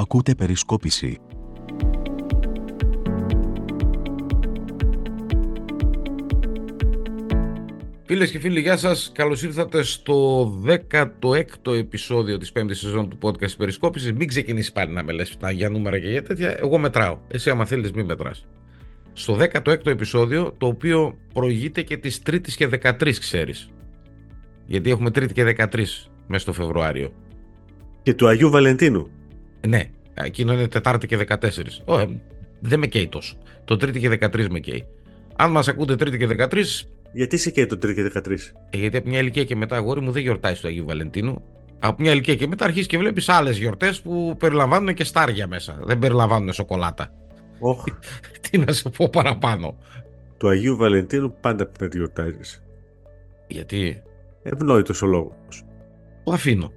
Ακούτε περισκόπηση. Φίλες και φίλοι, γεια σας. Καλώς ήρθατε στο 16ο επεισόδιο της 5η σεζόν του podcast Περισκόπησης. Μην ξεκινήσεις πάλι να με λες για νούμερα και για τέτοια. Εγώ μετράω. Εσύ, άμα θέλεις, μην μετράς. Στο 16ο επεισόδιο, το οποίο προηγείται και της 3η και 13, ξέρεις. Γιατί έχουμε 3η και 13 μέσα στο Φεβρουάριο. Και του Αγίου Βαλεντίνου. Ναι, εκείνο είναι Τετάρτη και 14. Ω, ε, δεν με καίει τόσο. Το Τρίτη και 13 με καίει. Αν μας ακούτε Τρίτη και 13, Γιατί είσαι και το 3 και 13. ε, γιατί από μια ηλικία και μετά αγόρι μου δεν γιορτάζει το Αγίου Βαλεντίνου. Από μια ηλικία και μετά αρχίζεις και βλέπεις άλλες γιορτές που περιλαμβάνουν και στάρια μέσα. Δεν περιλαμβάνουν σοκολάτα. Όχ, Τι να σου πω παραπάνω. του Αγίου Βαλεντίνου πάντα πρέπει να τη γιορτάζεις. Γιατί; Ευνόητος ο λόγος. το αφήνω.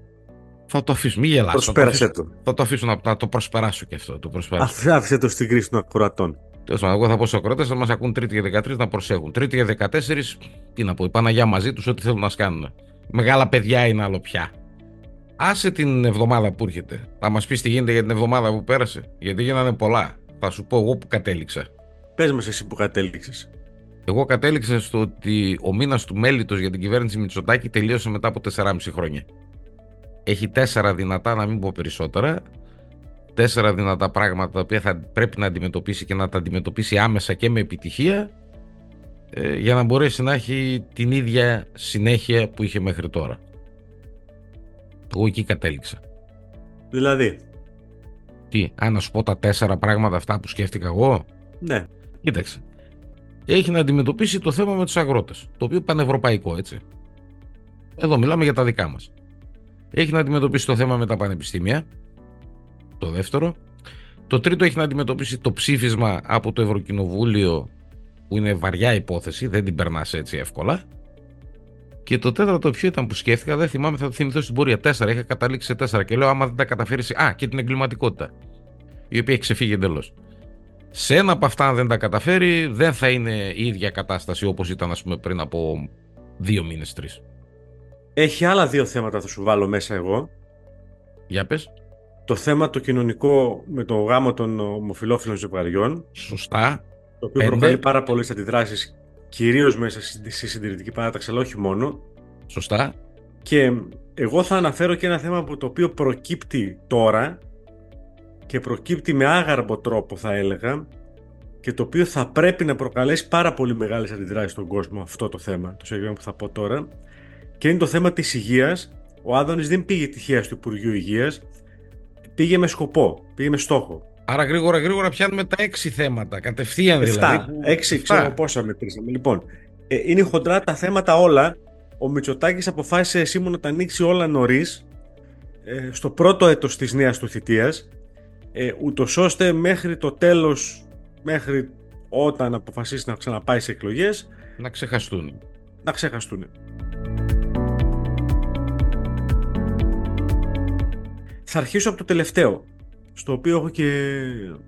Θα το αφήσω, μην γελάς. Προσπέρασε θα, το αφήσω, το. θα το αφήσω να, να το προσπεράσω και αυτό. Το προσπεράσω. Αφ- Άφησε το στην κρίση των ακροατών. Τέλος πάντων, εγώ θα πω στους ακροατές να μας ακούν Τρίτη και 13 να προσέχουν. Τρίτη και 14, τι να πω, η Παναγιά μαζί τους, ό,τι θέλουν να σκάνουν. Μεγάλα παιδιά είναι άλλο πια. Άσε την εβδομάδα που έρχεται. Θα μας πεις τι γίνεται για την εβδομάδα που πέρασε. Γιατί γίνανε πολλά. Θα σου πω εγώ που κατέληξα. Πες μας εσύ που κατέληξες. Εγώ κατέληξα στο ότι ο μήνας του μέλητος για την κυβέρνηση Μητσοτάκη τελείωσε μετά από 4,5 χρόνια. Έχει τέσσερα δυνατά, να μην πω περισσότερα. Τέσσερα δυνατά πράγματα τα οποία θα πρέπει να αντιμετωπίσει και να τα αντιμετωπίσει άμεσα και με επιτυχία ε, για να μπορέσει να έχει την ίδια συνέχεια που είχε μέχρι τώρα. Εγώ εκεί κατέληξα. Δηλαδή, Τι, αν να σου πω τα τέσσερα πράγματα αυτά που σκέφτηκα εγώ, ναι. Κοίταξε. Έχει να αντιμετωπίσει το θέμα με τους αγρότες, το οποίο είναι πανευρωπαϊκό, έτσι. Εδώ μιλάμε για τα δικά μας. Έχει να αντιμετωπίσει το θέμα με τα πανεπιστήμια, το δεύτερο. Το τρίτο έχει να αντιμετωπίσει το ψήφισμα από το Ευρωκοινοβούλιο, που είναι βαριά υπόθεση, δεν την περνάς έτσι εύκολα. Και το τέταρτο ποιο ήταν που σκέφτηκα, δεν θυμάμαι, θα το θυμηθώ στην πορεία. Τέσσερα, είχα καταλήξει σε τέσσερα και λέω άμα δεν τα καταφέρεις. Α, και την εγκληματικότητα, η οποία έχει ξεφύγει εντελώς. Σε ένα από αυτά, αν δεν τα καταφέρει, δεν θα είναι η ίδια κατάσταση όπως ήταν, ας πούμε, πριν από δύο μήνες, τρεις. Έχει άλλα δύο θέματα θα σου βάλω μέσα εγώ. Για πες. Το θέμα το κοινωνικό με το γάμο των ομοφυλόφιλων ζευγαριών, Σωστά. το οποίο Πέντε. προκαλεί πάρα πολλές αντιδράσεις, κυρίως μέσα στη στη συντηρητική παράταξη, αλλά όχι μόνο. Σωστά. Και εγώ θα αναφέρω και ένα θέμα που το οποίο προκύπτει τώρα και προκύπτει με άγαρμπο τρόπο θα έλεγα και το οποίο θα πρέπει να προκαλέσει πάρα πολύ μεγάλες αντιδράσεις στον κόσμο αυτό το θέμα, το συγκεκριμένο που θα πω τώρα και είναι το θέμα της υγείας. Ο Άδωνης δεν πήγε τυχαία στο Υπουργείο Υγείας, πήγε με σκοπό, πήγε με στόχο. Άρα γρήγορα γρήγορα πιάνουμε τα έξι θέματα, κατευθείαν Εφτά, δηλαδή. που- έξι, Εφτά. ξέρω πόσα μετρήσαμε. Λοιπόν, ε, είναι χοντρά τα θέματα όλα. Ο Μητσοτάκης αποφάσισε σήμερα να τα ανοίξει όλα νωρίς, ε, στο πρώτο έτος της νέας του θητείας, ε, ούτως ώστε μέχρι το τέλος, μέχρι όταν αποφασίσει να ξαναπάει σε εκλογές, Να ξεχαστούν. να ξεχαστούν. Θα αρχίσω από το τελευταίο, στο οποίο έχω και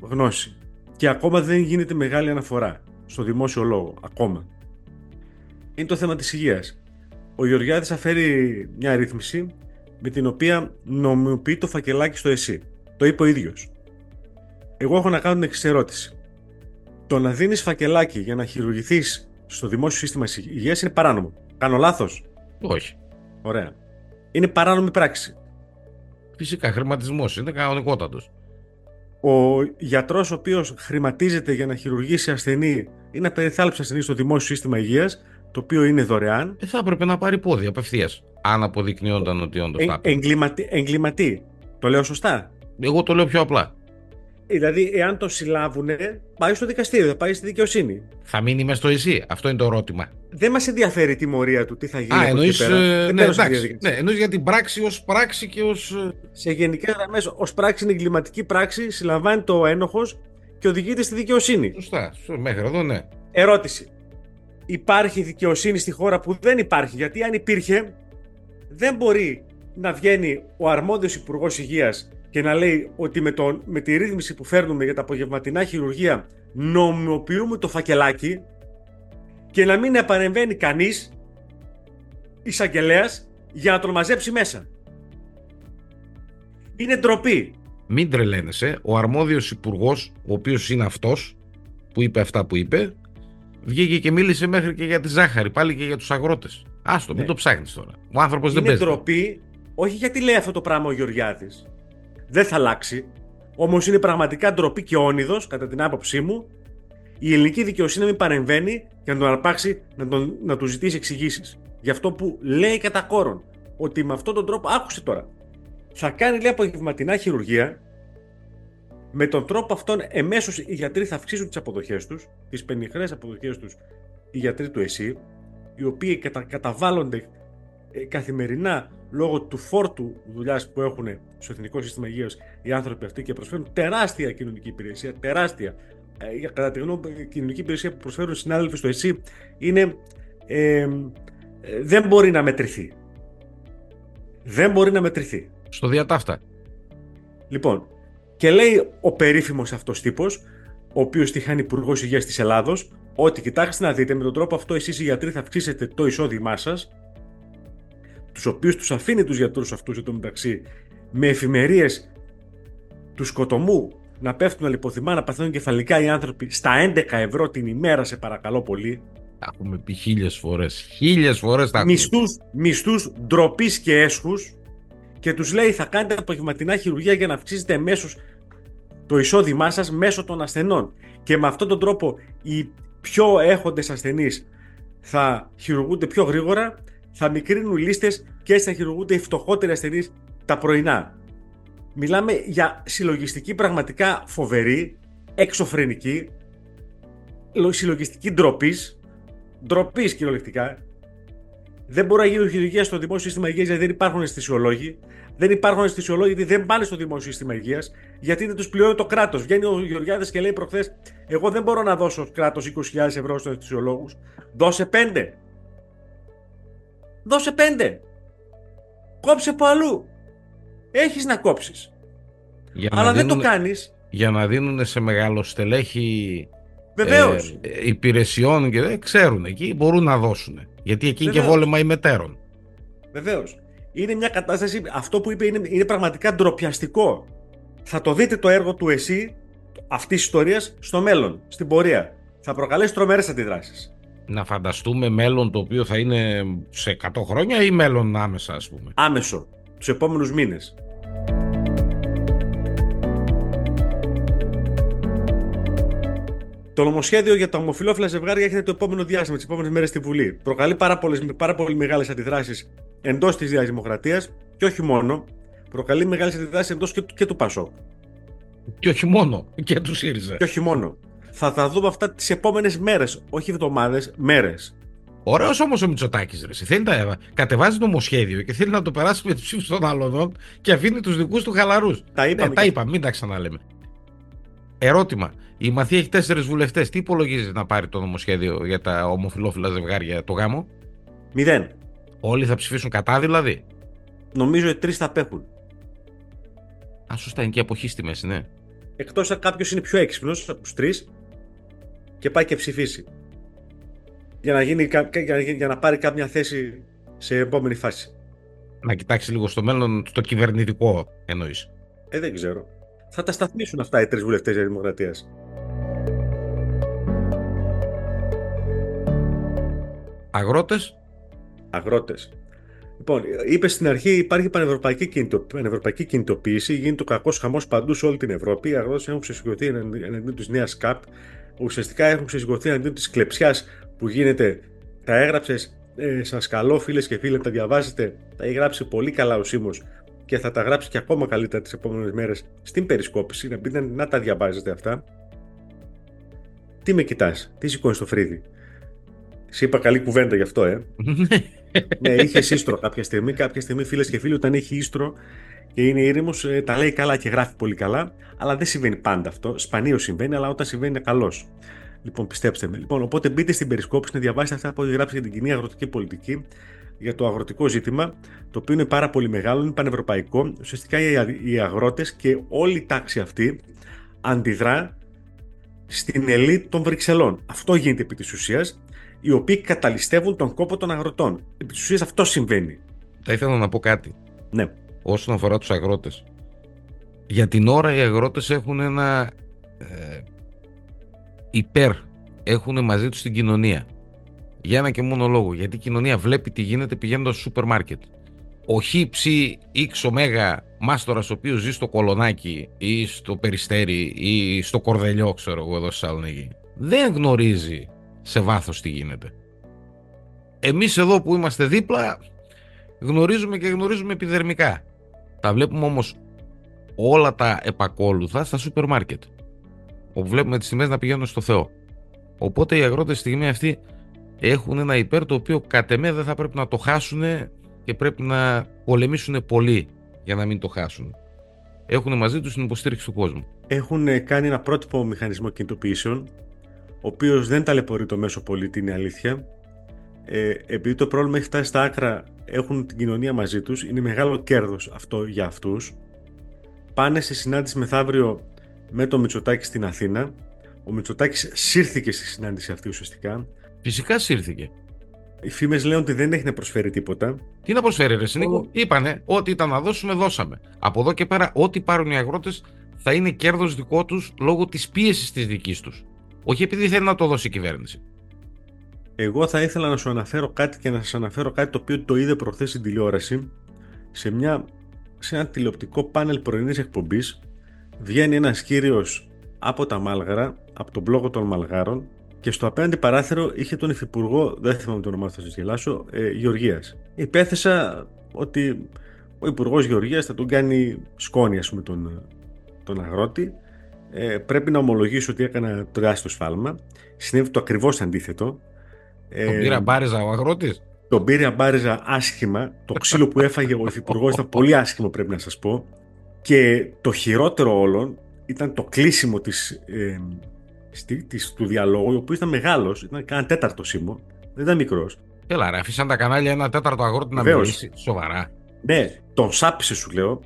γνώση. Και ακόμα δεν γίνεται μεγάλη αναφορά στο δημόσιο λόγο, ακόμα. Είναι το θέμα της υγείας. Ο Γεωργιάδης θα φέρει μια ρύθμιση με την οποία νομιμοποιεί το φακελάκι στο ΕΣΥ. Το είπε ο ίδιος. Εγώ έχω να κάνω την εξής ερώτηση. Το να δίνεις φακελάκι για να χειρουργηθείς στο δημόσιο σύστημα υγείας είναι παράνομο. Κάνω λάθος; Όχι. Ωραία. Είναι παράνομη πράξη. Φυσικά, χρηματισμός είναι κανονικότατος. Ο γιατρός ο οποίος χρηματίζεται για να χειρουργήσει ασθενή ή να περιθάλψει ασθενή στο δημόσιο σύστημα υγείας, το οποίο είναι δωρεάν, Ε, θα έπρεπε να πάρει πόδι απευθείας. Αν αποδεικνύονταν ότι όντως ε, θα έπρεπε. εγκληματί, εγκληματί. Το λέω σωστά; Εγώ το λέω πιο απλά. Δηλαδή, εάν το συλλάβουν, πάει στο δικαστήριο, θα πάει στη δικαιοσύνη. Θα μείνει μέσα στο ΕΣΥ. Αυτό είναι το ερώτημα. Δεν μας ενδιαφέρει η τιμωρία του, τι θα γίνει. Α, από εννοείς. εκεί πέρα. Δεν ναι, μπαίνω στη εντάξει. διαδικασία. Ναι, εννοείς για την πράξη ως πράξη και ως. Σε γενικές γραμμές, ως πράξη είναι εγκληματική πράξη, συλλαμβάνει το ένοχος και οδηγείται στη δικαιοσύνη. Σωστά. Σωστά. Μέχρι εδώ, ναι. Ερώτηση. Υπάρχει δικαιοσύνη στη χώρα που δεν υπάρχει, γιατί αν υπήρχε, δεν μπορεί να βγαίνει ο αρμόδιος υπουργός Υγείας και να λέει ότι με, τον, με τη ρύθμιση που φέρνουμε για τα απογευματινά χειρουργία νομιμοποιούμε το φακελάκι και να μην επανεμβαίνει κανείς εισαγγελέας για να τον μαζέψει μέσα. Είναι ντροπή. μην τρελαίνεσαι. Ο αρμόδιος υπουργός, ο οποίος είναι αυτός που είπε αυτά που είπε, βγήκε και μίλησε μέχρι και για τη ζάχαρη, πάλι και για τους αγρότες. Άστο, μην Ναι. το ψάχνεις τώρα. Ο άνθρωπος δεν Είναι παίζει. ντροπή, όχι γιατί λέει αυτό το πράγμα ο Γεωργιάδης. Δεν θα αλλάξει. Όμως είναι πραγματικά ντροπή και όνειδος, κατά την άποψή μου, η ελληνική δικαιοσύνη να μην παρεμβαίνει και να τον αρπάξει, να, τον, να του ζητήσει εξηγήσεις. Για αυτό που λέει κατά κόρον. Ότι με αυτόν τον τρόπο, άκουσε τώρα, θα κάνει λέει απογευματινά χειρουργία. Με τον τρόπο αυτόν, εμέσως οι γιατροί θα αυξήσουν τις αποδοχές τους, τις πενιχρές αποδοχές τους, οι γιατροί του ΕΣΥ, οι οποίοι κατα, καταβάλλονται ε, καθημερινά λόγω του φόρτου δουλειάς που έχουν στο Εθνικό Σύστημα Υγείας οι άνθρωποι αυτοί και προσφέρουν τεράστια κοινωνική υπηρεσία. Τεράστια. Ε, για- κατά τη γνώμη μου, η κοινωνική υπηρεσία που προσφέρουν οι συνάδελφοι στο ΕΣΥ είναι. ε, ε, δεν μπορεί να μετρηθεί. Δεν μπορεί να μετρηθεί. Στο διατάφτα. Λοιπόν, και λέει ο περίφημος αυτός τύπος, ο οποίος τυχάνει υπουργός Υγείας της Ελλάδος, ότι κοιτάξτε να δείτε, με τον τρόπο αυτό εσείς οι γιατροί θα αυξήσετε το εισόδημά σας, τους οποίους τους αφήνει τους γιατρούς αυτούς εδώ μεταξύ με εφημερίες του σκοτωμού να πέφτουν αλιποθυμά, να παθαίνουν κεφαλικά οι άνθρωποι στα 11 ευρώ την ημέρα, σε παρακαλώ πολύ. Τα έχουμε πει χίλιες φορές. Χίλιες φορές τα έχουμε. μισθούς, μισθούς ντροπής και έσχους και τους λέει θα κάνετε απογευματινά χειρουργία για να αυξήσετε μέσως το εισόδημά σας μέσω των ασθενών. Και με αυτόν τον τρόπο οι πιο έχοντες ασθενείς θα χειρουργούνται πιο γρήγορα, θα μικρύνουν λίστες και έτσι θα χειρουργούνται οι φτωχότεροι ασθενείς τα πρωινά. Μιλάμε για συλλογιστική πραγματικά φοβερή, εξωφρενική, συλλογιστική ντροπής, ντροπής κυριολεκτικά, δεν μπορεί να γίνει χειρουργία στο δημόσιο σύστημα υγείας γιατί δεν υπάρχουν αισθησιολόγοι. Δεν υπάρχουν αισθησιολόγοι γιατί δεν πάνε στο δημόσιο σύστημα υγείας, γιατί δεν τους πληρώνει το κράτος. Βγαίνει ο Γεωργιάδης και λέει προχθές: Εγώ δεν μπορώ να δώσω κράτος 20.000 ευρώ στους αισθησιολόγους. Δώσε 5. Δώσε 5. Κόψε από αλλού. Έχεις να κόψεις. Για να Αλλά δεν το δίνουνε- κάνεις. Για να δίνουν σε μεγαλοστελέχη Βεβαίως. ε, ε, υπηρεσιών και δεν ξέρουν εκεί, μπορούν να δώσουν. Γιατί εκεί είναι και Βεβαίως. βόλεμα ημετέρων. Βεβαίως. Είναι μια κατάσταση, αυτό που είπε είναι, είναι πραγματικά ντροπιαστικό. Θα το δείτε το έργο του εσύ, αυτής της ιστορίας, στο μέλλον, στην πορεία. Θα προκαλέσει τρομερές αντιδράσεις. Να φανταστούμε μέλλον το οποίο θα είναι σε 100 χρόνια ή μέλλον άμεσα, ας πούμε. Άμεσο, τους επόμενους μήνες. Το νομοσχέδιο για τα ομοφυλόφιλα ζευγάρια έρχεται το επόμενο διάστημα, τις επόμενες μέρες στη Βουλή. Προκαλεί πάρα, πολλές, πάρα πολύ μεγάλες αντιδράσεις εντός της Νέας Δημοκρατίας και όχι μόνο. Προκαλεί μεγάλες αντιδράσεις εντός και, του- και του Πασόκ. Και όχι μόνο, και του ΣΥΡΙΖΑ. Και όχι μόνο. Θα τα δούμε αυτά τις επόμενες μέρες, όχι εβδομάδες, μέρες. Ωραίος όμως ο Μητσοτάκης, ρε. εσύ. Θέλει τα, κατεβάζει νομοσχέδιο και θέλει να το περάσει με τους ψήφους των άλλων και αφήνει τους δικούς του χαλαρούς. Τα είπαμε. Ναι, τα και- είπα, μην τα ξαναλέμε. Ερώτημα. Η Μαθία έχει τέσσερις βουλευτές. Τι υπολογίζεις να πάρει το νομοσχέδιο για τα ομοφυλόφιλα ζευγάρια το γάμο; Μηδέν. Όλοι θα ψηφίσουν κατά δηλαδή; Νομίζω ότι τρεις θα απέχουν. Α, σωστά, είναι και αποχή στη μέση, ναι. Εκτός αν κάποιος είναι πιο έξυπνος από τους τρεις και πάει και ψηφίσει. Για να, γίνει, κα- για, να γίνει- για να πάρει κάποια θέση σε επόμενη φάση. Να κοιτάξει λίγο στο μέλλον, στο κυβερνητικό εννοείς. Ε, δεν ξέρω. Θα τα σταθμίσουν αυτά οι τρεις βουλευτές της Δημοκρατίας. Αγρότες, Αγρότες. Λοιπόν, είπες στην αρχή υπάρχει πανευρωπαϊκή, κινητο, πανευρωπαϊκή κινητοποίηση, γίνεται ο κακός χαμός παντού σε όλη την Ευρώπη. Οι αγρότες έχουν ξεσηκωθεί εναντί- εναντίον της νέας ΚΑΠ. Ουσιαστικά έχουν ξεσηκωθεί εναντίον της κλεψιάς που γίνεται. Τα έγραψες, ε, σας καλώ φίλες και φίλοι, να τα διαβάσετε. Τα έχει γράψει πολύ καλά ο Σίμω και θα τα γράψει και ακόμα καλύτερα τις επόμενες μέρες στην περισκόπηση. Να μπείτε να τα διαβάζετε αυτά. Τι με κοιτάς, τι σηκώνεις το φρύδι; Σε είπα καλή κουβέντα γι' αυτό, ε. ναι, είχε ίστρο κάποια στιγμή. Κάποια στιγμή, φίλες και φίλοι, όταν έχει ίστρο και είναι ήρεμος, τα λέει καλά και γράφει πολύ καλά. Αλλά δεν συμβαίνει πάντα αυτό. Σπανίως συμβαίνει, αλλά όταν συμβαίνει είναι καλός. Λοιπόν, πιστέψτε με. Λοιπόν, οπότε μπείτε στην περισκόπηση να διαβάσετε αυτά που έχει γράψει για την κοινή αγροτική πολιτική, για το αγροτικό ζήτημα, το οποίο είναι πάρα πολύ μεγάλο, είναι πανευρωπαϊκό. Ουσιαστικά οι- οι αγρότες και όλη η τάξη αυτή αντιδρά στην ελίτ των Βρυξελών. Αυτό γίνεται επί της ουσίας, οι οποίοι καταλυστεύουν τον κόπο των αγροτών. Επί της ουσίας αυτό συμβαίνει. θα ήθελα να πω κάτι Ναι. όσον αφορά τους αγρότες. Για την ώρα οι αγρότες έχουν ένα ε, υπέρ, έχουν μαζί τους την κοινωνία. Για ένα και μόνο λόγο, γιατί η κοινωνία βλέπει τι γίνεται πηγαίνοντας στο σούπερ μάρκετ. Ο χύψη X ωμέγα μάστορας ο οποίος ζει στο Κολονάκι ή στο Περιστέρι ή στο Κορδελιό, ξέρω εγώ εδώ στη Σαλονίκη, δεν γνωρίζει σε βάθος τι γίνεται. Εμείς εδώ που είμαστε δίπλα γνωρίζουμε και γνωρίζουμε επιδερμικά. Τα βλέπουμε όμως όλα τα επακόλουθα στα σούπερ μάρκετ. Όπου βλέπουμε τις τιμές να πηγαίνουν στο Θεό. Οπότε οι αγρότες στη στιγμή αυτή έχουν ένα υπέρ το οποίο κατ' εμέ δεν θα πρέπει να το χάσουν και πρέπει να πολεμήσουν πολύ για να μην το χάσουν. Έχουν μαζί τους την υποστήριξη του κόσμου. Έχουν κάνει ένα πρότυπο μηχανισμό κινητοποιήσεων, ο οποίος δεν ταλαιπωρεί το μέσο πολίτη, είναι αλήθεια. Ε, επειδή το πρόβλημα έχει φτάσει στα άκρα, έχουν την κοινωνία μαζί τους, είναι μεγάλο κέρδος αυτό για αυτούς. Πάνε σε συνάντηση μεθαύριο με το Μητσοτάκη στην Αθήνα. Ο Μητσοτάκης σύρθηκε στη συνάντηση αυτή ουσιαστικά. Φυσικά σύρθηκε. Οι φήμες λένε ότι δεν έχει να προσφέρει τίποτα. Τι να προσφέρει, Ρε Σινίκο; Είπανε ότι ήταν να δώσουμε, δώσαμε. Από εδώ και πέρα, ό,τι πάρουν οι αγρότες θα είναι κέρδος δικό τους λόγω της πίεσης της δικής τους. Όχι επειδή θέλει να το δώσει η κυβέρνηση. Εγώ θα ήθελα να σου αναφέρω κάτι και να σας αναφέρω κάτι το οποίο το είδε προχθές στην τηλεόραση σε, μια, σε ένα τηλεοπτικό πάνελ πρωινής εκπομπής. Βγαίνει ένας κύριος από τα Μάλγαρα, από τον μπλόγο των Μαλγάρων και στο απέναντι παράθυρο είχε τον υφυπουργό, δεν θυμάμαι το όνομά θα σας γελάσω, ε, Γεωργίας. Υπέθεσα ότι ο υπουργό Γεωργίας θα τον κάνει σκόνη, ας πούμε, τον, τον αγρότη. Ε, πρέπει να ομολογήσω ότι έκανα τεράστιο σφάλμα. Συνέβη το ακριβώς αντίθετο. Ε, τον πήρε μπάριζα ο αγρότης; Τον πήρε μπάριζα άσχημα. Το ξύλο που έφαγε ο υφυπουργός ήταν πολύ άσχημο, πρέπει να σας πω. Και το χειρότερο όλων ήταν το κλείσιμο της, ε, της, του διαλόγου, ο οποίος ήταν μεγάλος, ήταν κανένα τέταρτο σήμο, δεν ήταν μικρός. Έλα, ρε, αφήσαν τα κανάλια ένα τέταρτο αγρότη να μιλήσει. Σοβαρά. Ναι, τον σάπισε, σου λέω.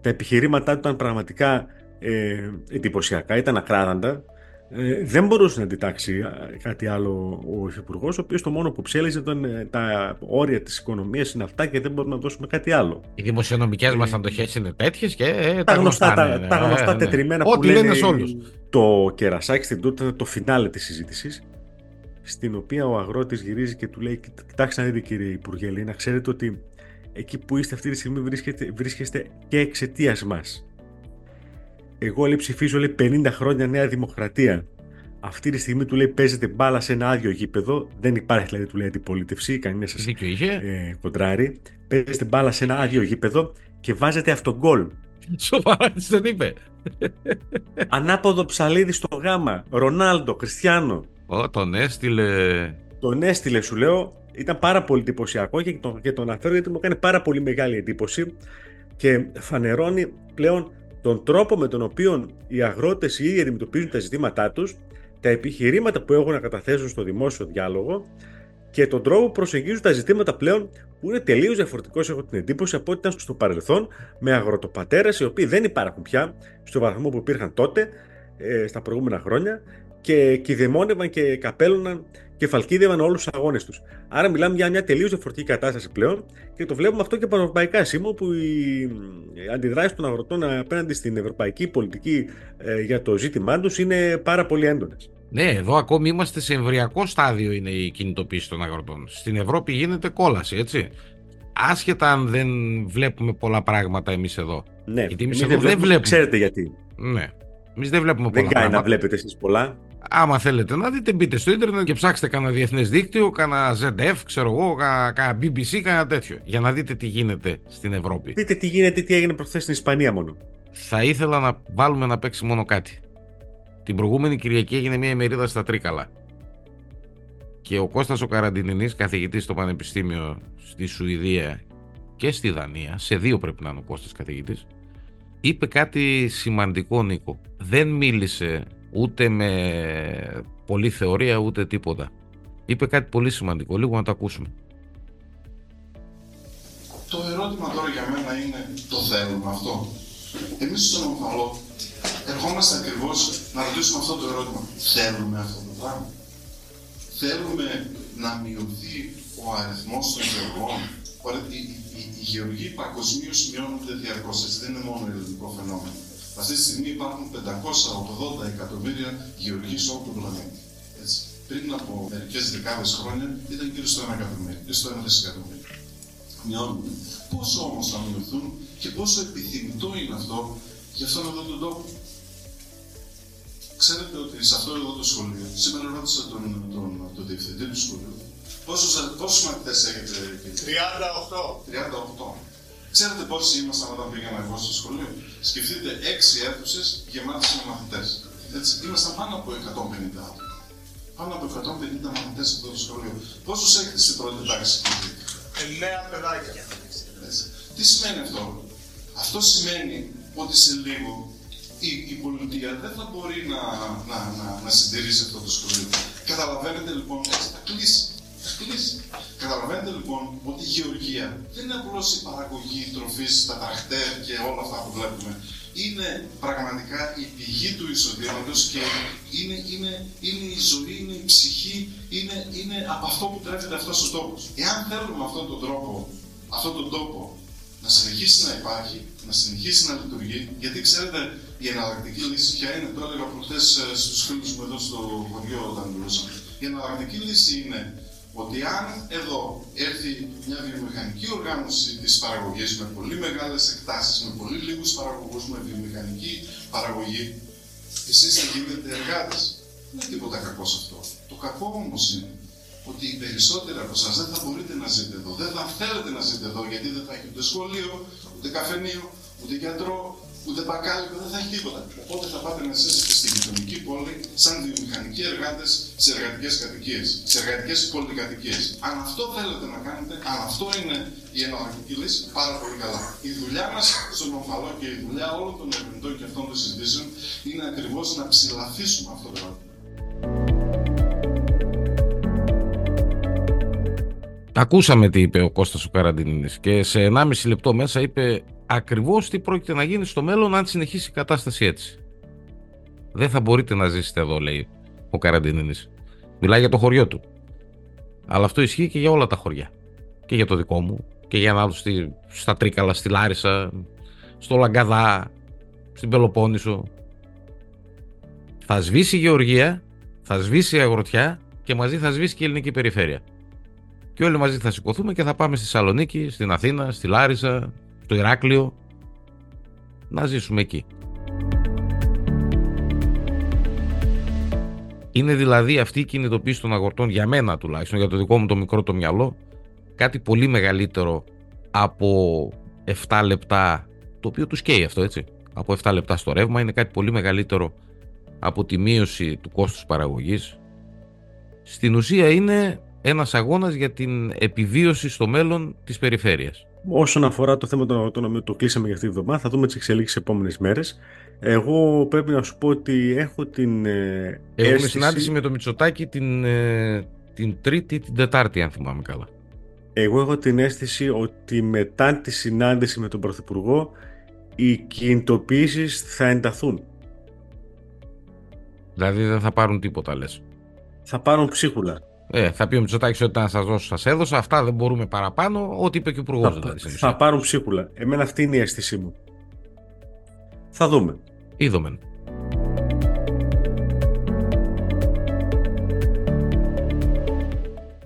Τα επιχειρήματά του ήταν πραγματικά ε, εντυπωσιακά, ήταν ακράδαντα. Ε, δεν μπορούσε να αντιτάξει κάτι άλλο ο Υφυπουργός, ο οποίος το μόνο που ψέλιζε ήταν ε, τα όρια της οικονομίας είναι αυτά και δεν μπορούμε να δώσουμε κάτι άλλο. Οι δημοσιονομικές ε, μας αντοχέ είναι τέτοιες και ε, τα, γνωστά, τα, ναι, τα γνωστά ναι, τετριμένα που λένε, λένε σε όλους. Το κερασάκι στην τούτα το φινάλε της συζήτησης. Στην οποία ο αγρότης γυρίζει και του λέει: Κοιτάξτε να δείτε, κύριε Υπουργέ, να ξέρετε ότι εκεί που είστε αυτή τη στιγμή βρίσκεστε, βρίσκεστε και εξαιτίας μας. Εγώ λέει ψηφίζω λέει 50 χρόνια Νέα Δημοκρατία. Αυτή τη στιγμή του λέει παίζετε μπάλα σε ένα άδειο γήπεδο. Δεν υπάρχει δηλαδή του λέει αντιπολίτευση, κανένα σας ε, κοντράρει. Παίζετε μπάλα σε ένα άδειο γήπεδο και βάζετε αυτογκολ. Σοβαρά τι τον είπε. Ανάποδο ψαλίδι στο γάμα. Ρονάλντο, Κριστιανό. Ω, τον έστειλε. Τον έστειλε, σου λέω. Ήταν πάρα πολύ εντυπωσιακό και τον, και τον αναφέρω γιατί μου έκανε πάρα πολύ μεγάλη εντύπωση και φανερώνει πλέον τον τρόπο με τον οποίο οι αγρότες οι ίδιοι αντιμετωπίζουν τα ζητήματά τους, τα επιχειρήματα που έχουν να καταθέσουν στο δημόσιο διάλογο και τον τρόπο που προσεγγίζουν τα ζητήματα πλέον που είναι τελείως διαφορετικό, έχω την εντύπωση, από ό,τι ήταν στο παρελθόν με αγροτοπατέρες οι οποίοι δεν υπάρχουν πια στο βαθμό που υπήρχαν τότε, ε, στα προηγούμενα χρόνια και κυδεμόνευαν και καπέλωναν και φαλκίδευαν όλους τους αγώνες τους. Άρα, μιλάμε για μια τελείως διαφορετική κατάσταση πλέον και το βλέπουμε αυτό και πανευρωπαϊκά σήμα, που οι αντιδράσεις των αγροτών απέναντι στην ευρωπαϊκή πολιτική ε, για το ζήτημά τους είναι πάρα πολύ έντονες. Ναι, εδώ ακόμη είμαστε σε εμβριακό στάδιο είναι η κινητοποίηση των αγροτών. Στην Ευρώπη γίνεται κόλαση, έτσι. Άσχετα αν δεν βλέπουμε πολλά πράγματα εμείς εδώ. Ναι, γιατί εμείς εδώ δεν βλέπουμε. Ξέρετε γιατί. Ναι. Εμείς δεν βλέπουμε πολλά. Δεν κάνει να βλέπετε εσείς πολλά. Άμα θέλετε να δείτε, μπείτε στο ίντερνετ και ψάξτε κανένα διεθνές δίκτυο, κανένα ZDF, ξέρω εγώ, κανένα BBC, κανένα τέτοιο. Για να δείτε τι γίνεται στην Ευρώπη. Δείτε τι γίνεται, τι έγινε προχθές στην Ισπανία μόνο. Θα ήθελα να βάλουμε να παίξει μόνο κάτι. Την προηγούμενη Κυριακή έγινε μια ημερίδα στα Τρίκαλα. Και ο Κώστας ο Καραντινινής, καθηγητής στο Πανεπιστήμιο στη Σουηδία και στη Δανία, σε δύο πρέπει να είναι ο Κώστας καθηγητής, είπε κάτι σημαντικό Νίκο. Δεν μίλησε ούτε με πολλή θεωρία ούτε τίποτα. Είπε κάτι πολύ σημαντικό, λίγο να το ακούσουμε. Το ερώτημα τώρα για μένα είναι το θέλουμε αυτό. Εμείς στον Ομφαλό ερχόμαστε ακριβώς να ρωτήσουμε αυτό το ερώτημα. Θέλουμε αυτό το πράγμα; Θέλουμε να μειωθεί ο αριθμός των γεωργών; Οι, οι, οι γεωργοί παγκοσμίως μειώνονται διαρκώς, δεν είναι μόνο ελληνικό φαινόμενο. Αυτή τη στιγμή υπάρχουν 580 εκατομμύρια γεωργοί σε όλο τον πλανήτη. Έτσι. Πριν από μερικές δεκάδες χρόνια ήταν γύρω στο 1 εκατομμύριο, στο 1 δισεκατομμύριο. Μειώνουν. Πόσο όμως θα μειωθούν και πόσο επιθυμητό είναι αυτό για αυτόν εδώ τον τόπο; Ξέρετε ότι σε αυτό εδώ το σχολείο, σήμερα ρώτησα τον, τον, τον διευθυντή του σχολείου, πόσους, πόσους μαθητές έχετε, 38. 38. Ξέρετε πόσοι ήμασταν όταν πήγαμε εγώ στο σχολείο; Σκεφτείτε 6 αίθουσες γεμάτες με μαθητές. Έτσι, ήμασταν πάνω από 150 άτομα. Πάνω από 150 μαθητές σε αυτό το σχολείο. Πόσους έχετε στην πρώτη τάξη, κύριε; 9 παιδάκια. Τι σημαίνει αυτό; Αυτό σημαίνει ότι σε λίγο η, η πολιτεία δεν θα μπορεί να, να, να, να συντηρήσει αυτό το σχολείο. Καταλαβαίνετε λοιπόν, έτσι θα κλείσει. Θα κλείσει. Καταλαβαίνετε λοιπόν ότι η γεωργία δεν είναι απλώς η παραγωγή τροφής, τα τραχτέρ και όλα αυτά που βλέπουμε. Είναι πραγματικά η πηγή του εισοδήματος και είναι, είναι, είναι η ζωή, είναι η ψυχή, είναι, είναι από αυτό που τρέφεται αυτός ο τόπο. Εάν θέλουμε αυτόν τον τρόπο, αυτόν τον τόπο να συνεχίσει να υπάρχει, να συνεχίσει να λειτουργεί, γιατί ξέρετε, η εναλλακτική λύση ποια είναι, το έλεγα προχθέ ε, στους φίλους μου εδώ στο χωριό όταν μιλούσαμε. Η εναλλακτική λύση είναι ότι αν εδώ έρθει μια βιομηχανική οργάνωση της παραγωγής με πολύ μεγάλες εκτάσεις, με πολύ λίγους παραγωγούς, με βιομηχανική παραγωγή, εσείς θα γίνετε εργάτες. Δεν είναι τίποτα κακό σε αυτό. Το κακό όμως είναι ότι οι περισσότεροι από εσάς δεν θα μπορείτε να ζείτε εδώ. Δεν θα θέλετε να ζείτε εδώ γιατί δεν θα έχετε ούτε σχολείο, ούτε καφενείο, ούτε γιατρό, ούτε μπακάλικο, δεν θα έχει τίποτα. Οπότε θα πάτε να ζήσετε στη γειτονική πόλη σαν βιομηχανικοί εργάτες σε εργατικές κατοικίες, σε εργατικές πολυκατοικίες. Αν αυτό θέλετε να κάνετε, αν αυτό είναι η εναλλακτική λύση, πάρα πολύ καλά. Η δουλειά μας στον Ομφαλό και η δουλειά όλων των ερευνητών και αυτών των συζητήσεων είναι ακριβώς να ψηλαφίσουμε αυτό το ερώτημα. Ακούσαμε τι είπε ο Κώστας ο Καραντινίνης και σε 1,5 λεπτό μέσα είπε ακριβώς τι πρόκειται να γίνει στο μέλλον αν συνεχίσει η κατάσταση έτσι. Δεν θα μπορείτε να ζήσετε εδώ, λέει ο Καραντινίνης. Μιλάει για το χωριό του. Αλλά αυτό ισχύει και για όλα τα χωριά. Και για το δικό μου. Και για ένα στη, στα Τρίκαλα, στη Λάρισα, στο Λαγκαδά, στην Πελοπόννησο. Θα σβήσει η Γεωργία, θα σβήσει η Αγροτιά και μαζί θα σβήσει και η ελληνική περιφέρεια. Και όλοι μαζί θα σηκωθούμε και θα πάμε στη Σαλονίκη, στην Αθήνα, στη Λάρισα, στο Ηράκλειο. Να ζήσουμε εκεί. Είναι δηλαδή αυτή η κινητοποίηση των αγορτών για μένα τουλάχιστον, για το δικό μου το μικρό το μυαλό, κάτι πολύ μεγαλύτερο από 7 λεπτά, το οποίο τους καίει αυτό έτσι, από 7 λεπτά στο ρεύμα, είναι κάτι πολύ μεγαλύτερο από τη μείωση του κόστους παραγωγής. Στην ουσία είναι ένας αγώνας για την επιβίωση στο μέλλον της περιφέρειας. Όσον αφορά το θέμα των οποίο το κλείσαμε για αυτή τη βδομάδα, θα δούμε τις εξελίξεις επόμενες μέρες. Εγώ πρέπει να σου πω ότι έχω την. Ε, Έχουμε αίσθηση... συνάντηση με το Μητσοτάκι την, ε, την Τρίτη ή την Τετάρτη, αν θυμάμαι καλά. Εγώ έχω την αίσθηση ότι μετά τη συνάντηση με τον Πρωθυπουργό οι κινητοποιήσεις θα ενταθούν. Δηλαδή δεν θα πάρουν τίποτα, λες. Θα πάρουν ψίχουλα. Ε, θα πει ο Μητσοτάκης ότι να σας δώσω, σας έδωσα. Αυτά δεν μπορούμε παραπάνω. Ό,τι είπε και ο Υπουργό. Θα, δηλαδή, θα πάρουν ψίχουλα. Εμένα αυτή είναι η αίσθησή μου. Θα δούμε. Είδομεν.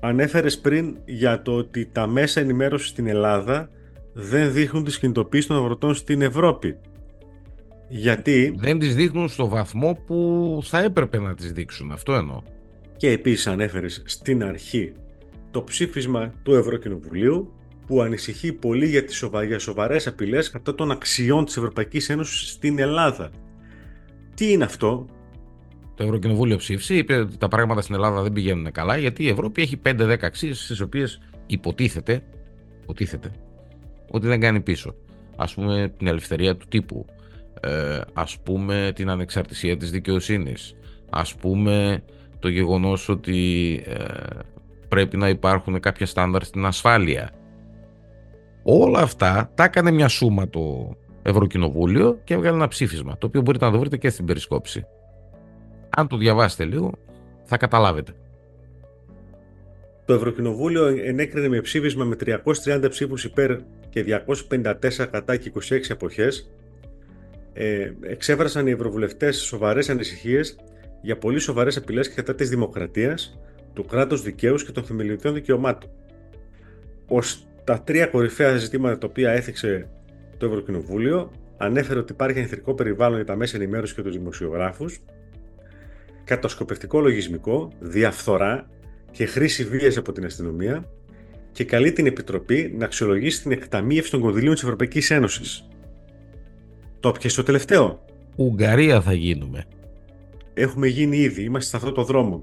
Ανέφερες πριν για το ότι τα μέσα ενημέρωσης στην Ελλάδα δεν δείχνουν τις κινητοποίησεις των αγροτών στην Ευρώπη. Γιατί... Δεν τις δείχνουν στο βαθμό που θα έπρεπε να τις δείξουν. Αυτό εννοώ και επίσης ανέφερες στην αρχή το ψήφισμα του Ευρωκοινοβουλίου που ανησυχεί πολύ για τις σοβα... σοβαρές απειλές κατά των αξιών της Ευρωπαϊκής Ένωσης στην Ελλάδα. Τι είναι αυτό; Το Ευρωκοινοβούλιο ψήφισε, είπε ότι τα πράγματα στην Ελλάδα δεν πηγαίνουν καλά γιατί η Ευρώπη έχει 5-10 αξίες στις οποίες υποτίθεται, υποτίθεται ότι δεν κάνει πίσω. Ας πούμε την ελευθερία του τύπου, ε, ας πούμε την ανεξαρτησία της δικαιοσύνης, ας πούμε το γεγονός ότι ε, πρέπει να υπάρχουν κάποια στάνταρ στην ασφάλεια. Όλα αυτά τα έκανε μια σούμα το Ευρωκοινοβούλιο και έβγαλε ένα ψήφισμα, το οποίο μπορείτε να το βρείτε και στην περισκόψη. Αν το διαβάσετε λίγο, θα καταλάβετε. Το Ευρωκοινοβούλιο ενέκρινε με ψήφισμα με 330 ψήφους υπέρ και 254 κατά και 26 αποχές ε, εξέφρασαν οι ευρωβουλευτές σοβαρές ανησυχίες για πολύ σοβαρές απειλές κατά της δημοκρατίας, του κράτους δικαίου και των θεμελιωτών δικαιωμάτων. Ως τα τρία κορυφαία ζητήματα τα οποία έθιξε το Ευρωκοινοβούλιο, ανέφερε ότι υπάρχει εχθρικό περιβάλλον για τα μέσα ενημέρωσης και τους δημοσιογράφους, κατασκοπευτικό λογισμικό, διαφθορά και χρήση βίας από την αστυνομία και καλεί την Επιτροπή να αξιολογήσει την εκταμείευση των κονδυλίων της Ευρωπαϊκής Ένωσης. Το πιες το τελευταίο. Ουγγαρία θα γίνουμε. Έχουμε γίνει ήδη, είμαστε σε αυτό το δρόμο.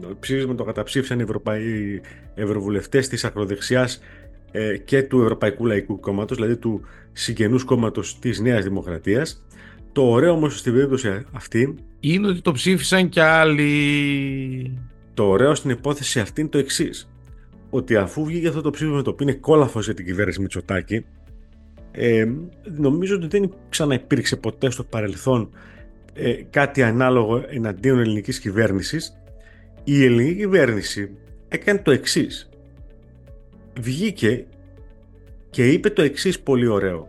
Το ψήφισμα το καταψήφισαν οι Ευρωπαίοι Ευρωβουλευτές της ακροδεξιάς ε, και του Ευρωπαϊκού Λαϊκού Κόμματος, δηλαδή του συγγενούς κόμματος της Νέας Δημοκρατίας. Το ωραίο όμως στην περίπτωση αυτή είναι ότι το ψήφισαν και άλλοι. Το ωραίο στην υπόθεση αυτή είναι το εξής. Ότι αφού βγήκε αυτό το ψήφισμα το οποίο είναι κόλαφος για την κυβέρνηση Μητσοτάκη, ε, νομίζω ότι δεν ξαναυπήρξε ποτέ στο παρελθόν ε, κάτι ανάλογο εναντίον ελληνικής κυβέρνησης. Η ελληνική κυβέρνηση έκανε το εξής. Βγήκε και είπε το εξής πολύ ωραίο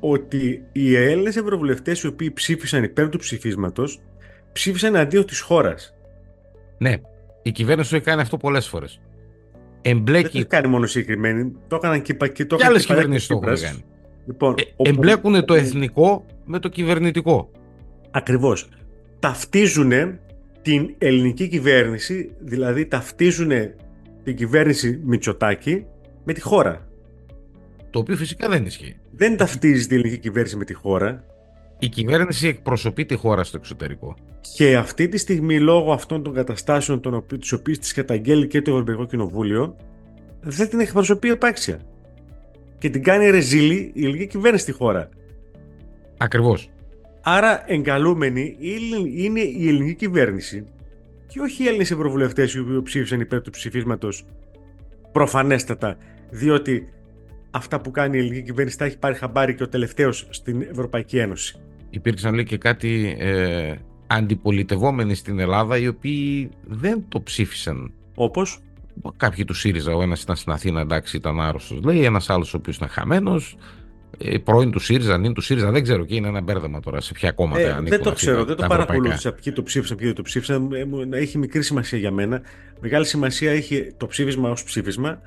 ότι οι Έλληνες ευρωβουλευτές οι οποίοι ψήφισαν υπέρ του ψηφίσματος ψήφισαν αντίον της χώρας. Ναι, η κυβέρνηση το έχει κάνει αυτό πολλές φορές. Εμπλέκει... Δεν το έχει κάνει μόνο συγκεκριμένη, το έκαναν και, και το και άλλες κυβερνήσεις το έχουν κάνει. Λοιπόν, ε, εμπλέκουν το εθνικό με το κυβερνητικό. Ακριβώς. Ταυτίζουν την ελληνική κυβέρνηση, δηλαδή ταυτίζουν την κυβέρνηση Μητσοτάκη με τη χώρα. Το οποίο φυσικά δεν ισχύει. Δεν ταυτίζει την ελληνική κυβέρνηση με τη χώρα. Η κυβέρνηση εκπροσωπεί τη χώρα στο εξωτερικό. Και αυτή τη στιγμή, λόγω αυτών των καταστάσεων, τις οποίες τις καταγγέλει και το Ευρωπαϊκό Κοινοβούλιο, δεν την εκπροσωπεί επάξια. Και την κάνει ρεζίλη η ελληνική κυβέρνηση στη χώρα. Ακριβώς. Άρα, εγκαλούμενη είναι η ελληνική κυβέρνηση και όχι οι Έλληνες ευρωβουλευτές οι οποίοι ψήφισαν υπέρ του ψηφίσματος προφανέστατα, διότι αυτά που κάνει η ελληνική κυβέρνηση τα έχει πάρει χαμπάρι και ο τελευταίος στην Ευρωπαϊκή Ένωση. Υπήρξαν λέει και κάτι ε, αντιπολιτευόμενοι στην Ελλάδα οι οποίοι δεν το ψήφισαν. Όπως; Κάποιοι του ΣΥΡΙΖΑ, ο ένας ήταν στην Αθήνα, εντάξει, ήταν άρρωστος. Λέει ένας άλλος ο οποίος ήταν χαμένος. Ε, πρώην του ΣΥΡΙΖΑ, νυν του ΣΥΡΙΖΑ, δεν ξέρω και είναι ένα μπέρδεμα τώρα σε ποια κόμματα ε, Δεν το ξέρω, δεν το παρακολούθησα. Ποιοι το ψήφισαν, ποιοι δεν το ψήφισαν. Ε, έχει μικρή σημασία για μένα. Μεγάλη σημασία έχει το ψήφισμα ως ψήφισμα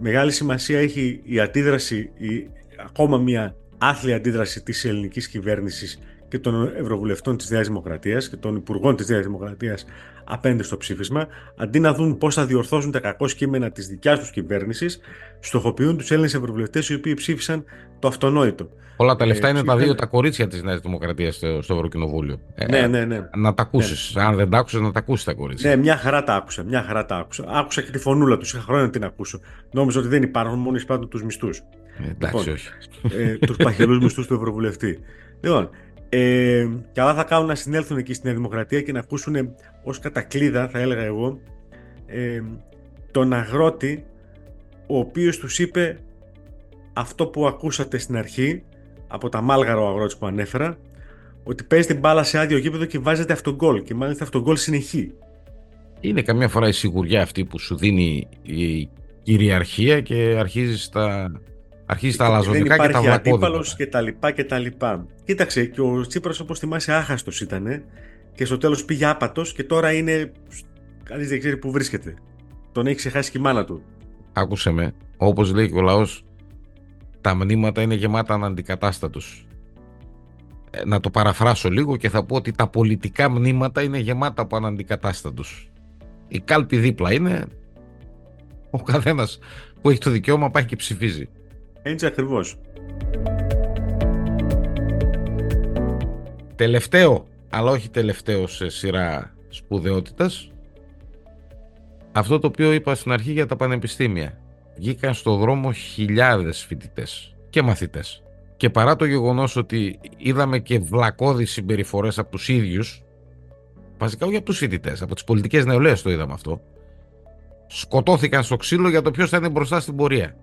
μεγάλη σημασία έχει η αντίδραση, η, ακόμα μια άθλια αντίδραση της ελληνικής κυβέρνησης και των Ευρωβουλευτών της Νέας Δημοκρατίας και των Υπουργών της Νέας Δημοκρατίας απέναντι στο ψήφισμα, αντί να δουν πώς θα διορθώσουν τα κακό κείμενα της δικιάς τους κυβέρνησης, στοχοποιούν τους Έλληνες Ευρωβουλευτές οι οποίοι ψήφισαν το αυτονόητο. Όλα τα λεφτά ε, είναι τα δύο τα κορίτσια της Νέας Δημοκρατίας στο, στο Ευρωκοινοβούλιο. Ε, ναι, ναι, ναι. Να τα ακούσεις. Ναι. Αν δεν τα άκουσες, να τα ακούσεις τα κορίτσια. Ναι, μια χαρά τα άκουσα. Μια χαρά τα άκουσα. Άκουσα και τη φωνούλα τους. Είχα χρόνια να την ακούσω. Νόμιζα ότι δεν υπάρχουν, μόνο εισπράττουν τους μισθούς. Ε, εντάξει, λοιπόν, όχι. Ε, τους παχελού μισθούς του Ευρωβουλευτή. Λοιπόν, ε, καλά θα κάνουν να συνέλθουν εκεί στην Νέα Δημοκρατία και να ακούσουν ως κατακλίδα, θα έλεγα εγώ, ε, τον αγρότη ο οποίος τους είπε αυτό που ακούσατε στην αρχή από τα μάλγαρα ο αγρότης που ανέφερα, ότι παίζει την μπάλα σε άδειο γήπεδο και βάζετε αυτογκόλ και μάλιστα αυτογκόλ συνεχεί. Είναι καμιά φορά η σιγουριά αυτή που σου δίνει η κυριαρχία και αρχίζεις τα, αρχίζει τα αλαζονικά και τα βλακώδικα. και τα λοιπά και τα λοιπά. Κοίταξε και ο Τσίπρας όπως θυμάσαι άχαστος ήταν και στο τέλος πήγε άπατος και τώρα είναι κανείς δεν ξέρει που βρίσκεται. Τον έχει ξεχάσει και η μάνα του. Άκουσε με, όπως λέει και ο λαός τα μνήματα είναι γεμάτα αναντικατάστατους. Ε, να το παραφράσω λίγο και θα πω ότι τα πολιτικά μνήματα είναι γεμάτα από αναντικατάστατους. Η κάλπη δίπλα είναι ο καθένας που έχει το δικαίωμα πάει και ψηφίζει. Έτσι ακριβώς. Τελευταίο, αλλά όχι τελευταίο σε σειρά σπουδαιότητας, αυτό το οποίο είπα στην αρχή για τα πανεπιστήμια βγήκαν στο δρόμο χιλιάδες φοιτητές και μαθητές. Και παρά το γεγονός ότι είδαμε και βλακώδεις συμπεριφορές από τους ίδιους, βασικά όχι από τους φοιτητές, από τις πολιτικές νεολαίες το είδαμε αυτό, σκοτώθηκαν στο ξύλο για το ποιος θα είναι μπροστά στην πορεία.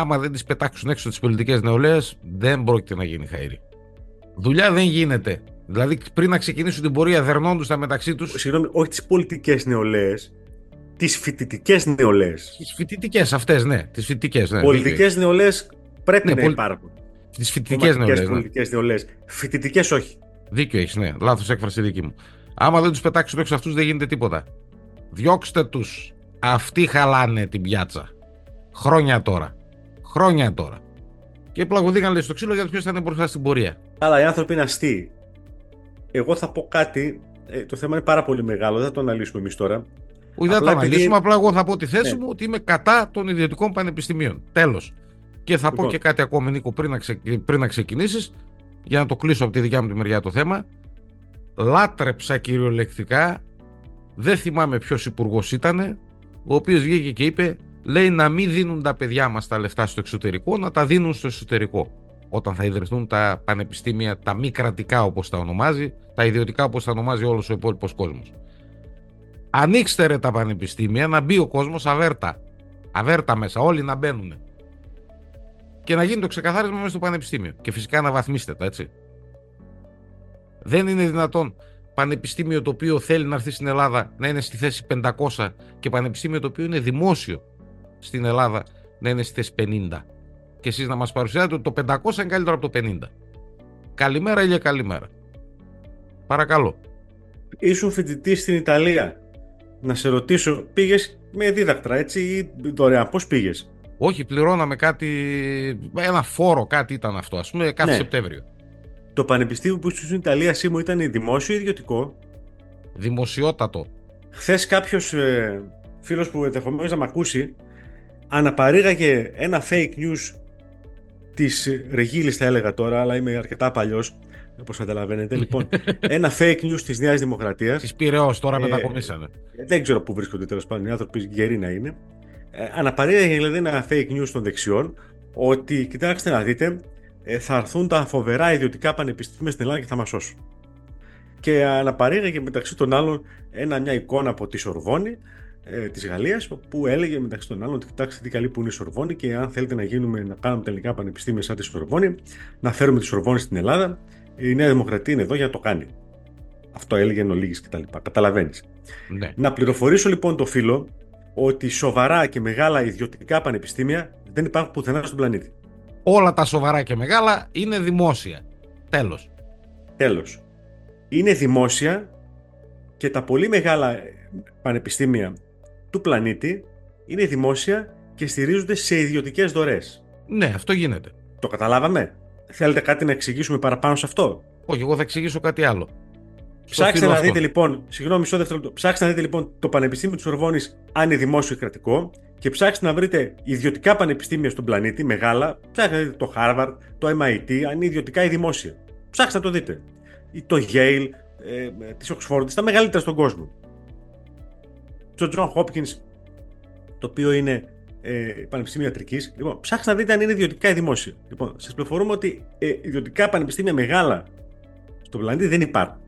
Άμα δεν τις πετάξουν έξω τις πολιτικές νεολαίες, δεν πρόκειται να γίνει χαίρι. Δουλειά δεν γίνεται. Δηλαδή πριν να ξεκινήσουν την πορεία δερνώντουσαν μεταξύ τους... Συγγνώμη, όχι τις πολιτικές νεολαίες, τις φοιτητικές νεολαίες. Τις φοιτητικές αυτές, ναι. Τις φοιτητικές, ναι. Πολιτικές νεολαίες πρέπει ναι, να πολ... υπάρχουν. Στι φοιτητικές νεολαίες. Ναι. πολιτικές νεολαίες. Φοιτητικές όχι. Δίκιο έχεις, ναι. Λάθος έκφραση δική μου. Άμα δεν τους πετάξουμε έξω αυτούς, δεν γίνεται τίποτα. Διώξτε τους. Αυτοί χαλάνε την πιάτσα. Χρόνια τώρα. Χρόνια τώρα. Και πλαγωδίκαν λέει στο ξύλο γιατί ποιος θα είναι μπροστά στην πορεία. Αλλά οι άνθρωποι είναι αστείοι. Εγώ θα πω κάτι. ε, το θέμα είναι πάρα πολύ μεγάλο. Δεν θα το αναλύσουμε εμείς τώρα. Όχι, δεν θα Απλά το επειδή- αναλύσουμε. Απλά εγώ θα πω τη θέση Ναι. μου ότι είμαι κατά των ιδιωτικών πανεπιστημίων. Τέλος. Και θα πω Λοιπόν. και κάτι ακόμα, Νίκο, πριν να, ξεκι... πριν να ξεκινήσεις, για να το κλείσω από τη δικιά μου τη μεριά το θέμα. Λάτρεψα κυριολεκτικά, δεν θυμάμαι ποιος υπουργός ήταν, ο οποίος βγήκε και είπε, λέει να μην δίνουν τα παιδιά μας τα λεφτά στο εξωτερικό, να τα δίνουν στο εσωτερικό. Όταν θα ιδρυθούν τα πανεπιστήμια, τα μη κρατικά όπως τα ονομάζει, τα ιδιωτικά όπως τα ονομάζει όλος ο υπόλοιπος κόσμος. Ανοίξτε ρε τα πανεπιστήμια, να μπει ο κόσμος αβέρτα. Αβέρτα μέσα, όλοι να μπαίνουν. Και να γίνει το ξεκαθάρισμα μέσα στο πανεπιστήμιο. Και φυσικά να βαθμίστε τα, έτσι. Δεν είναι δυνατόν πανεπιστήμιο το οποίο θέλει να έρθει στην Ελλάδα να είναι στη θέση 500 και πανεπιστήμιο το οποίο είναι δημόσιο στην Ελλάδα να είναι στη θέση 50. Και εσείς να μας παρουσιάσετε ότι το 500 είναι καλύτερο από το 50. Καλημέρα ή καλημέρα. Παρακαλώ. Ήσουν φοιτητή στην Ιταλία. Να σε ρωτήσω, πήγες με δίδακτρα έτσι ή δωρεάν. Πώς πήγες; Όχι, πληρώναμε κάτι, ένα φόρο κάτι ήταν αυτό, ας πούμε, κάθε Ναι. Σεπτέμβριο. Το πανεπιστήμιο που ήσουν στην Ιταλία, Σίμω, ήταν δημόσιο ή ιδιωτικό; Δημοσιότατο. Χθες κάποιος ε, φίλος που ενδεχομένως να με ακούσει αναπαρήγαγε ένα fake news της Ρεγίλης, θα έλεγα τώρα, αλλά είμαι αρκετά παλιός, όπως καταλαβαίνετε. λοιπόν, ένα fake news της Νέας Δημοκρατίας. Της Πυραιός τώρα Ε, μετακομίσανε. Δεν ξέρω πού βρίσκονται τέλος πάντων οι άνθρωποι, γεροί να είναι. Ε, αναπαρήγαγε δηλαδή ένα fake news των δεξιών ότι, κοιτάξτε να δείτε, ε, θα έρθουν τα φοβερά ιδιωτικά πανεπιστήμια στην Ελλάδα και θα μας σώσουν. Και αναπαρήγαγε μεταξύ των άλλων ένα, μια εικόνα από τη Σορβόνη ε, της Γαλλίας, που έλεγε μεταξύ των άλλων ότι κοιτάξτε τι καλή που είναι η Σορβόνη και αν θέλετε να, γίνουμε, να κάνουμε τελικά πανεπιστήμια σαν τη Σορβόνη, να φέρουμε τη Σορβόνη στην Ελλάδα, η Νέα Δημοκρατία είναι εδώ για να το κάνει. Αυτό έλεγε εν ολίγης κτλ. Καταλαβαίνεις. Ναι. Να πληροφορήσω λοιπόν το φίλο ότι σοβαρά και μεγάλα ιδιωτικά πανεπιστήμια δεν υπάρχουν πουθενά στον πλανήτη. Όλα τα σοβαρά και μεγάλα είναι δημόσια. Τέλος. Τέλος. Είναι δημόσια και τα πολύ μεγάλα ε, πανεπιστήμια του πλανήτη είναι δημόσια και στηρίζονται σε ιδιωτικές δωρές. Ναι, αυτό γίνεται. Το καταλάβαμε. Θέλετε κάτι να εξηγήσουμε παραπάνω σε αυτό; Όχι, εγώ θα εξηγήσω κάτι άλλο. Στο Ψάξτε φίλο να αυτόν. δείτε λοιπόν, συγγνώμη, μισό δευτερόλεπτο. Ψάξτε να δείτε λοιπόν το Πανεπιστήμιο της Σορβόνη, αν είναι δημόσιο ή κρατικό, και ψάξτε να βρείτε ιδιωτικά πανεπιστήμια στον πλανήτη, μεγάλα. Ψάξτε να δείτε το Harvard, το MIT, αν είναι ιδιωτικά ή δημόσια. Ψάξτε να το δείτε. Ή το Yale, ε, της Oxford, τα μεγαλύτερα στον κόσμο. Το John Hopkins, το οποίο είναι ε, Πανεπιστήμιο Ιατρικής. Λοιπόν, ψάξτε να δείτε αν είναι ιδιωτικά ή δημόσια. Λοιπόν, σας πληροφορούμε ότι ε, ιδιωτικά πανεπιστήμια μεγάλα στον πλανήτη δεν υπάρχουν.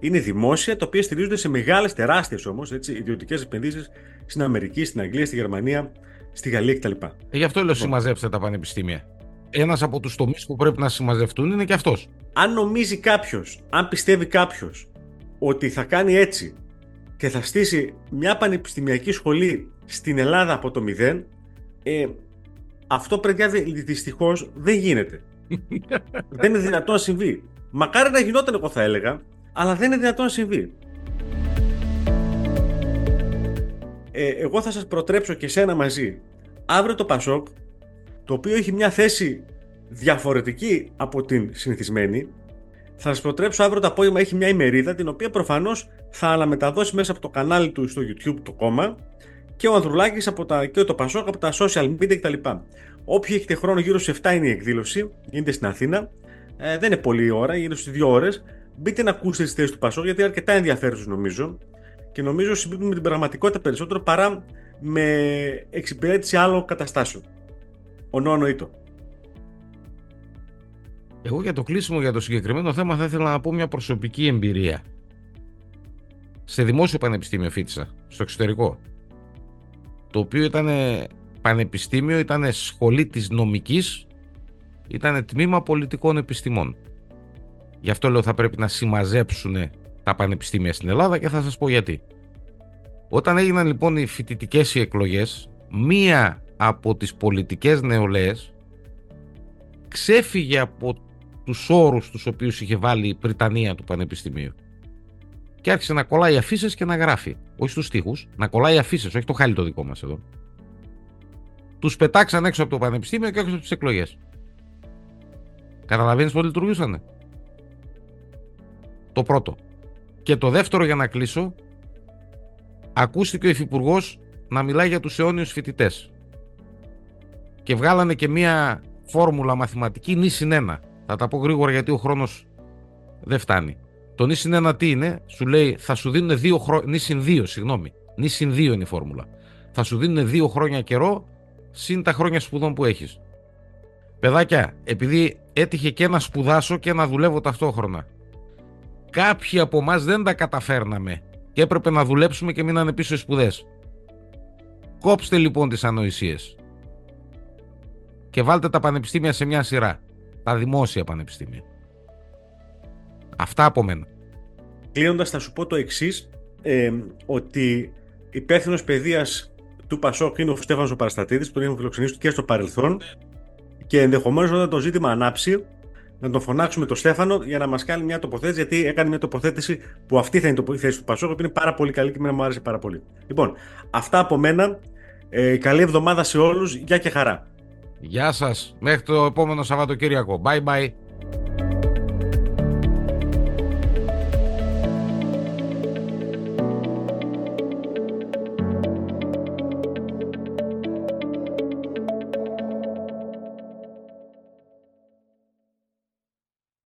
Είναι δημόσια, τα οποία στηρίζονται σε μεγάλες, τεράστιες όμως ιδιωτικές επενδύσεις στην Αμερική, στην Αγγλία, στη Γερμανία, στη Γαλλία κτλ. Ε, Γι' αυτό λέω συμμαζέψτε τα πανεπιστήμια. Ένας από τους τομείς που πρέπει να συμμαζευτούν είναι και αυτός. Αν νομίζει κάποιος, αν πιστεύει κάποιος ότι θα κάνει έτσι και θα στήσει μια πανεπιστημιακή σχολή στην Ελλάδα από το μηδέν, ε, αυτό παιδιά δυστυχώς δεν γίνεται. δεν είναι δυνατόν να συμβεί. Μακάρι να γινόταν, εγώ θα έλεγα, αλλά δεν είναι δυνατόν να συμβεί. Ε, εγώ θα σας προτρέψω και σένα μαζί. Αύριο το Πασόκ, το οποίο έχει μια θέση διαφορετική από την συνηθισμένη, θα σας προτρέψω αύριο το απόγευμα έχει μια ημερίδα την οποία προφανώς θα αναμεταδώσει μέσα από το κανάλι του στο YouTube το κόμμα και ο Ανδρουλάκης από τα, και το Πασόκ από τα social media κτλ. Όποιοι έχετε χρόνο γύρω στις 7 είναι η εκδήλωση, γίνεται στην Αθήνα. Ε, δεν είναι πολλή ώρα, γύρω στις 2 ώρες. Μπείτε να ακούσετε τις θέσεις του Πασόκ γιατί είναι αρκετά ενδιαφέρουσες νομίζω και νομίζω συμπίπτουν με την πραγματικότητα περισσότερο παρά με εξυπηρέτηση άλλων καταστάσεων. Ο νοήτο. Εγώ για το κλείσιμο για το συγκεκριμένο θέμα θα ήθελα να πω μια προσωπική εμπειρία. Σε δημόσιο πανεπιστήμιο φίτησα, στο εξωτερικό. Το οποίο ήταν πανεπιστήμιο, ήταν σχολή της νομικής, ήταν τμήμα πολιτικών επιστημών. Γι' αυτό λέω θα πρέπει να συμμαζέψουν τα πανεπιστήμια στην Ελλάδα και θα σας πω γιατί. Όταν έγιναν λοιπόν οι φοιτητικές οι εκλογές, μία από τις πολιτικές νεολαίες ξέφυγε από τους όρους τους οποίους είχε βάλει η Πριτανία του Πανεπιστημίου και άρχισε να κολλάει αφήσει και να γράφει. Όχι στους τοίχου, να κολλάει αφήσει, όχι το χάλι το δικό μας εδώ. Τους πετάξαν έξω από το πανεπιστήμιο και έξω από τις εκλογές. Καταλαβαίνεις πώς λειτουργούσαν. Το πρώτο. Και το δεύτερο για να κλείσω, ακούστηκε ο Υφυπουργός να μιλάει για τους αιώνιους φοιτητές. Και βγάλανε και μία φόρμουλα μαθηματική νη συν Θα τα πω γρήγορα γιατί ο χρόνος δεν φτάνει. Το νης συν ένα τι είναι, σου λέει θα σου δίνουν δύο χρόνια, νης συν δύο, συγγνώμη, νης συν δύο είναι η φόρμουλα. Θα σου δίνουν δύο χρόνια καιρό συν τα χρόνια σπουδών που έχεις. Παιδάκια, επειδή έτυχε και να σπουδάσω και να δουλεύω ταυτόχρονα. Κάποιοι από εμάς δεν τα καταφέρναμε και έπρεπε να δουλέψουμε και μείνανε πίσω οι σπουδές. Κόψτε λοιπόν τις ανοησίες και βάλτε τα πανεπιστήμια σε μια σειρά. Τα δημόσια πανεπιστήμια. Αυτά από μένα. Κλείνοντας, θα σου πω το εξής, ε, ότι υπεύθυνος παιδείας του Πασόκ είναι ο Στέφανος Παραστατήδη, που τον έχουμε φιλοξενήσει και στο παρελθόν. Και ενδεχομένως όταν το ζήτημα ανάψει, να τον φωνάξουμε τον Στέφανο για να μας κάνει μια τοποθέτηση, γιατί έκανε μια τοποθέτηση που αυτή θα είναι η θέση του Πασόκ, που είναι πάρα πολύ καλή και εμένα μου άρεσε πάρα πολύ. Λοιπόν, αυτά από μένα. Ε, καλή εβδομάδα σε όλους. Γεια και χαρά. Γεια σας. Μέχρι το επόμενο Σαββατοκύριακο. Bye bye.